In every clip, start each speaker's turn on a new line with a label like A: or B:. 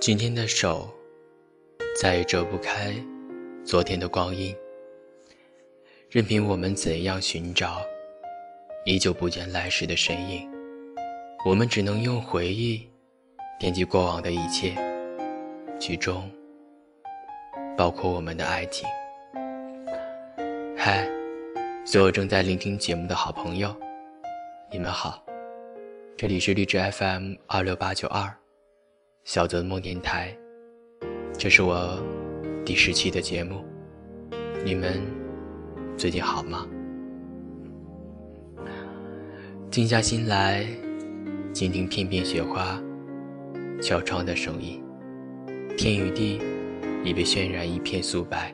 A: 今天的手再也折不开昨天的光阴，任凭我们怎样寻找，依旧不见来时的身影。我们只能用回忆惦记过往的一切，其中包括我们的爱情。嗨，所有正在聆听节目的好朋友，你们好，这里是荔枝 FM 二六八九二。小泽梦电台，这是我第十期的节目。你们最近好吗？静下心来，倾听片片雪花敲窗的声音，天与地已被渲染一片素白，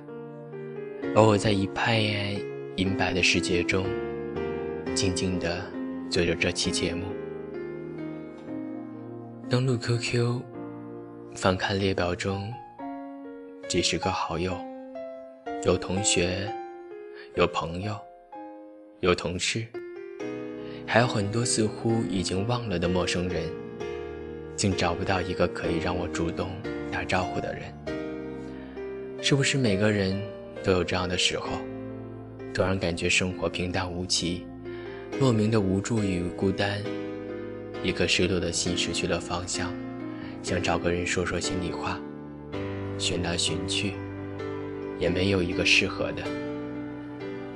A: 而我在一片银白的世界中，静静地做着这期节目。登录 QQ。翻看列表中几十个好友，有同学，有朋友，有同事，还有很多似乎已经忘了的陌生人，竟找不到一个可以让我主动打招呼的人。是不是每个人都有这样的时候，突然感觉生活平淡无奇，莫名的无助与孤单，一颗失落的心失去了方向。想找个人说说心里话，寻来寻去，也没有一个适合的。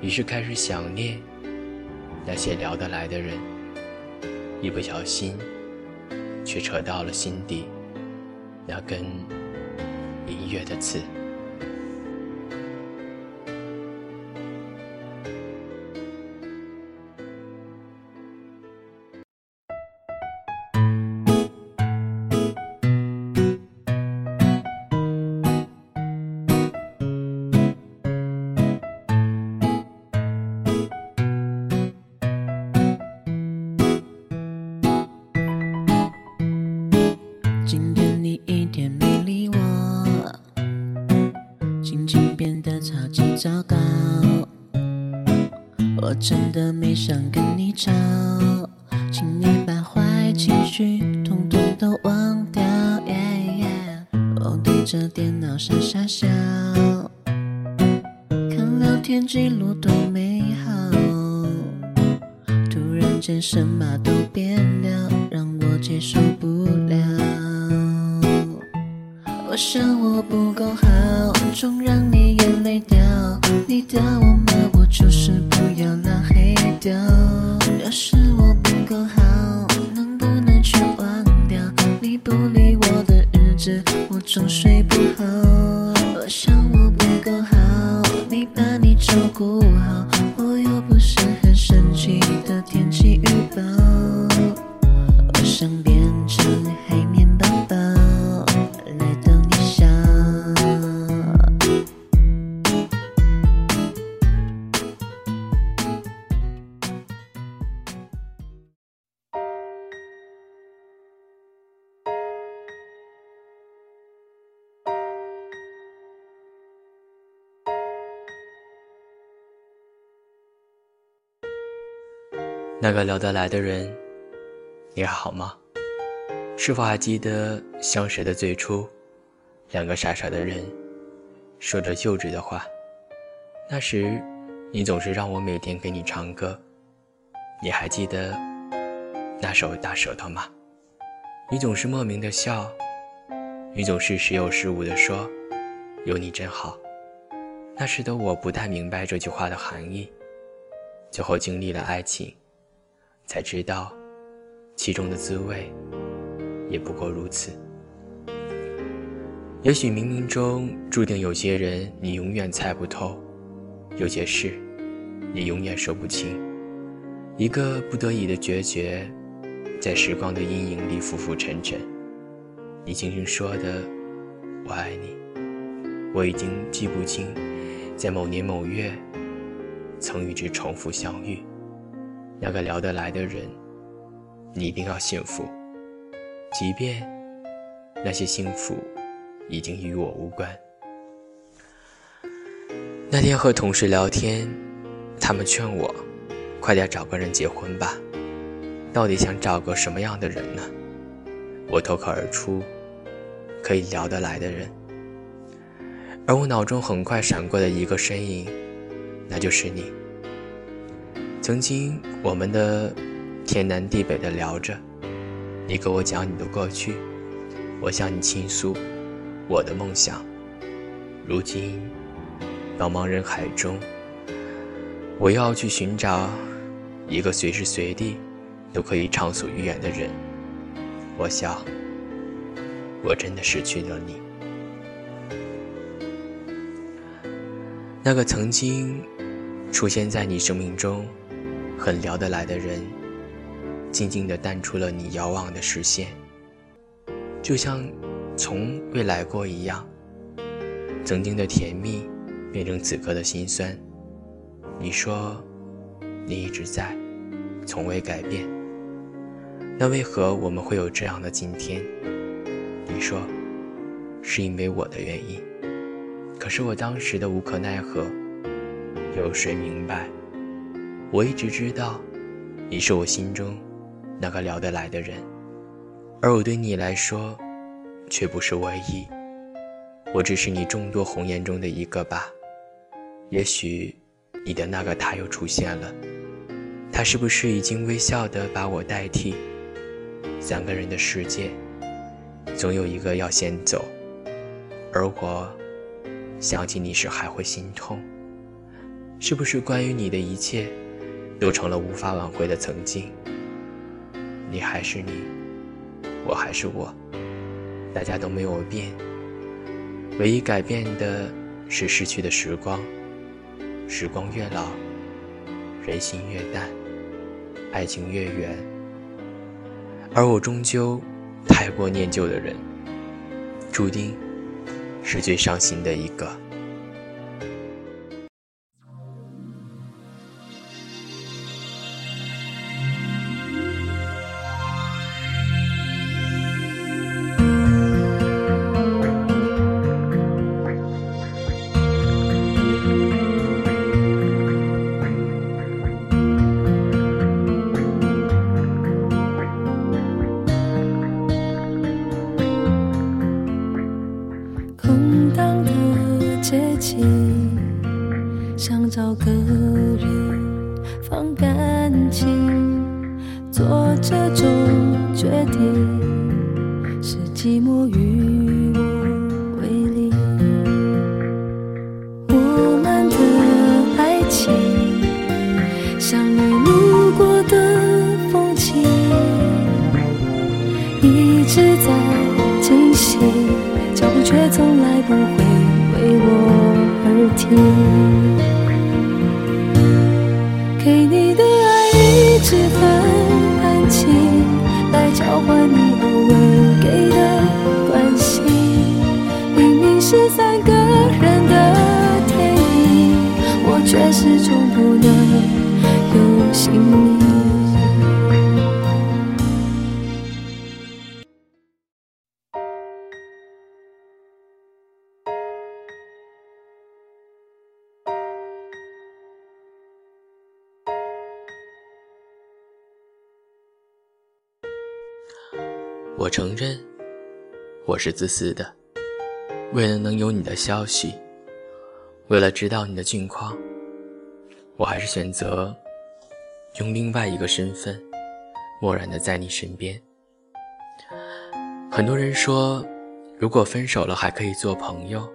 A: 于是开始想念那些聊得来的人，一不小心，却扯到了心底那根音乐的刺。
B: 真的没想跟你吵，请你把坏情绪统统都忘掉。耶耶我对着电脑傻傻笑，看聊天记录多美好。突然间什么都变了，让我接受不了。我想我不够好，总让你眼泪掉。你的我要拉黑掉。要是我不够好，能不能全忘掉？你不理我的日子，我总睡
A: 那个聊得来的人，你还好吗？是否还记得相识的最初，两个傻傻的人说着幼稚的话？那时，你总是让我每天给你唱歌。你还记得那首《大舌头》吗？你总是莫名的笑，你总是时有时无的说“有你真好”。那时的我不太明白这句话的含义，最后经历了爱情。才知道，其中的滋味也不过如此。也许冥冥中注定有些人你永远猜不透，有些事你永远说不清。一个不得已的决绝，在时光的阴影里浮浮沉沉。你轻轻说的“我爱你”，我已经记不清，在某年某月曾与之重复相遇。那个聊得来的人，你一定要幸福，即便那些幸福已经与我无关。那天和同事聊天，他们劝我快点找个人结婚吧，到底想找个什么样的人呢？我脱口而出：可以聊得来的人。而我脑中很快闪过的一个身影，那就是你。曾经我们的天南地北的聊着，你给我讲你的过去，我向你倾诉我的梦想。如今，茫茫人海中，我要去寻找一个随时随地都可以畅所欲言的人。我想，我真的失去了你。那个曾经出现在你生命中很聊得来的人，静静地淡出了你遥望的视线，就像从未来过一样。曾经的甜蜜变成此刻的心酸。你说你一直在，从未改变。那为何我们会有这样的今天？你说是因为我的原因。可是我当时的无可奈何，有谁明白？我一直知道，你是我心中那个聊得来的人，而我对你来说，却不是唯一。我只是你众多红颜中的一个吧。也许，你的那个他又出现了，他是不是已经微笑的把我代替？三个人的世界，总有一个要先走，而我。想起你时还会心痛，是不是关于你的一切都成了无法挽回的曾经？你还是你，我还是我，大家都没有变，唯一改变的是逝去的时光。时光越老，人心越淡，爱情越远，而我终究太过念旧的人，注定。是最伤心的一个。
C: 做这种决定，是寂寞与我为邻。我们的爱情，像你路过的风景，一直在进行，脚步却从来不会为我而停。你偶尔给的关心。明明是三个人的电影，我却始终不能有姓名。
A: 我承认，我是自私的。为了能有你的消息，为了知道你的近况，我还是选择用另外一个身份，默然的在你身边。很多人说，如果分手了还可以做朋友，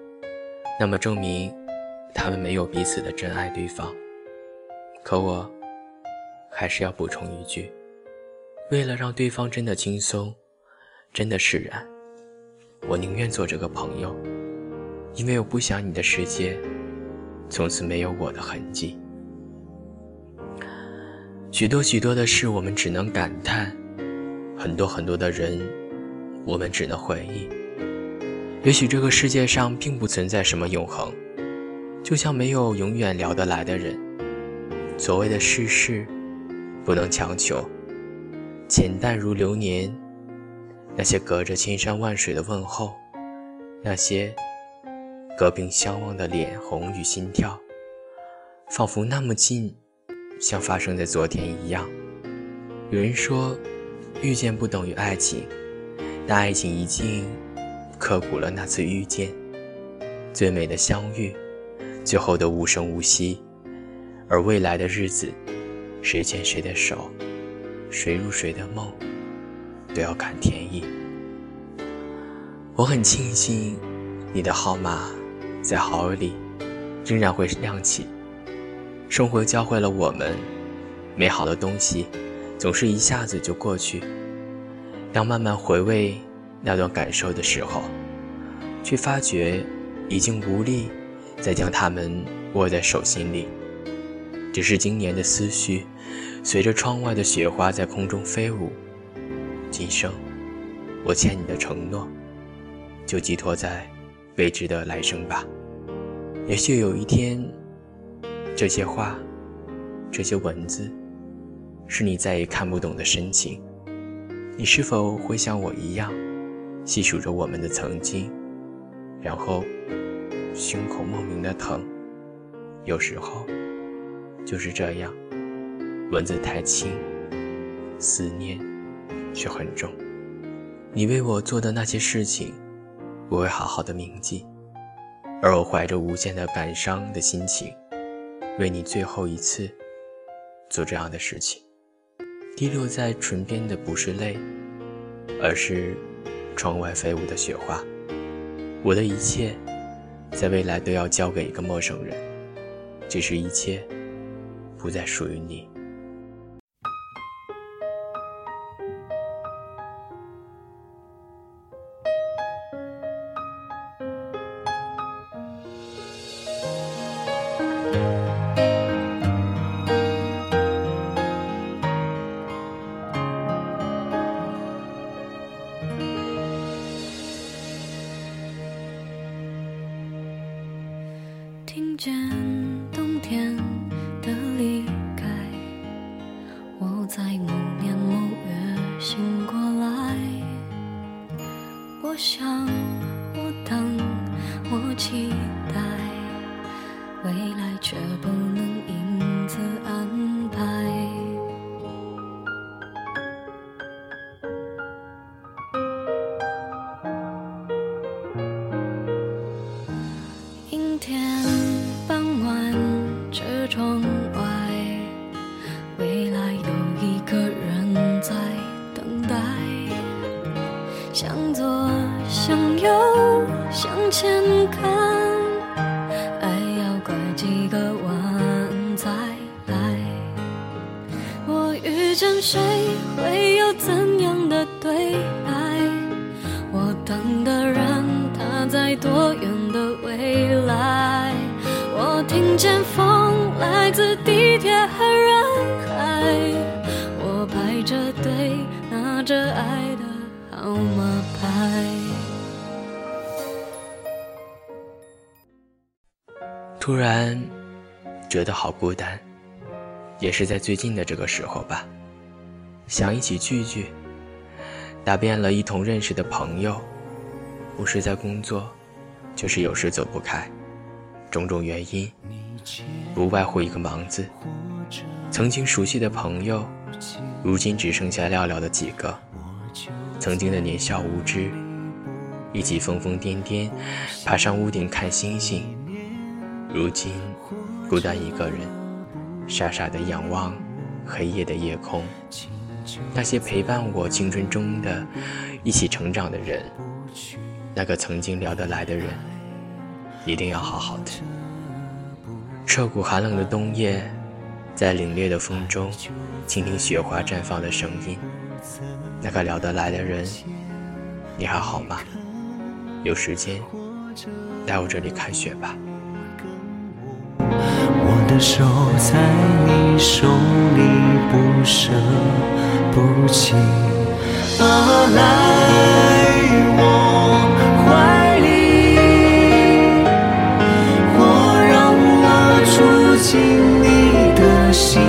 A: 那么证明他们没有彼此的真爱对方。可我还是要补充一句，为了让对方真的轻松。真的释然，我宁愿做这个朋友，因为我不想你的世界从此没有我的痕迹。许多许多的事，我们只能感叹；很多很多的人，我们只能回忆。也许这个世界上并不存在什么永恒，就像没有永远聊得来的人。所谓的世事，不能强求，浅淡如流年。那些隔着千山万水的问候，那些隔屏相望的脸红与心跳，仿佛那么近，像发生在昨天一样。有人说，遇见不等于爱情，但爱情一静，刻骨了那次遇见，最美的相遇，最后的无声无息，而未来的日子，谁牵谁的手，谁入谁的梦，都要看天意。我很庆幸，你的号码在好友里仍然会亮起。生活教会了我们，美好的东西总是一下子就过去。当慢慢回味那段感受的时候，却发觉已经无力再将它们握在手心里。只是今年的思绪，随着窗外的雪花在空中飞舞。今生，我欠你的承诺，就寄托在未知的来生吧。也许有一天。这些话，这些文字，是你再也看不懂的深情。你是否会像我一样，细数着我们的曾经，然后胸口莫名的疼？有时候就是这样，文字太轻，思念却很重。你为我做的那些事情，我会好好的铭记，而我怀着无限的感伤的心情。为你最后一次做这样的事情，滴落在唇边的不是泪，而是窗外飞舞的雪花。我的一切，在未来都要交给一个陌生人，只是一切不再属于你。
D: 听见冬天的离开，我在某年某月醒过来。我想，多远的未来？我听见风来自地铁和人海，我排着队，拿着爱的。号码牌。
A: 突然觉得好孤单，也是在最近的这个时候吧。想一起聚聚，打遍了一同认识的朋友，不是在工作，就是有时走不开，种种原因，不外乎一个忙字。曾经熟悉的朋友，如今只剩下寥寥的几个。曾经的年少无知，一起疯疯癫癫，爬上屋顶看星星。如今孤单一个人，傻傻的仰望黑夜的夜空。那些陪伴我青春中的一起成长的人，那个曾经聊得来的人，一定要好好的。彻骨寒冷的冬夜，在凛冽的风中，倾听雪花绽放的声音。那个聊得来的人，你还好吗？有时间来我这里看雪吧。
E: 我的手在你手里不舍不弃，啊，来我听你的心。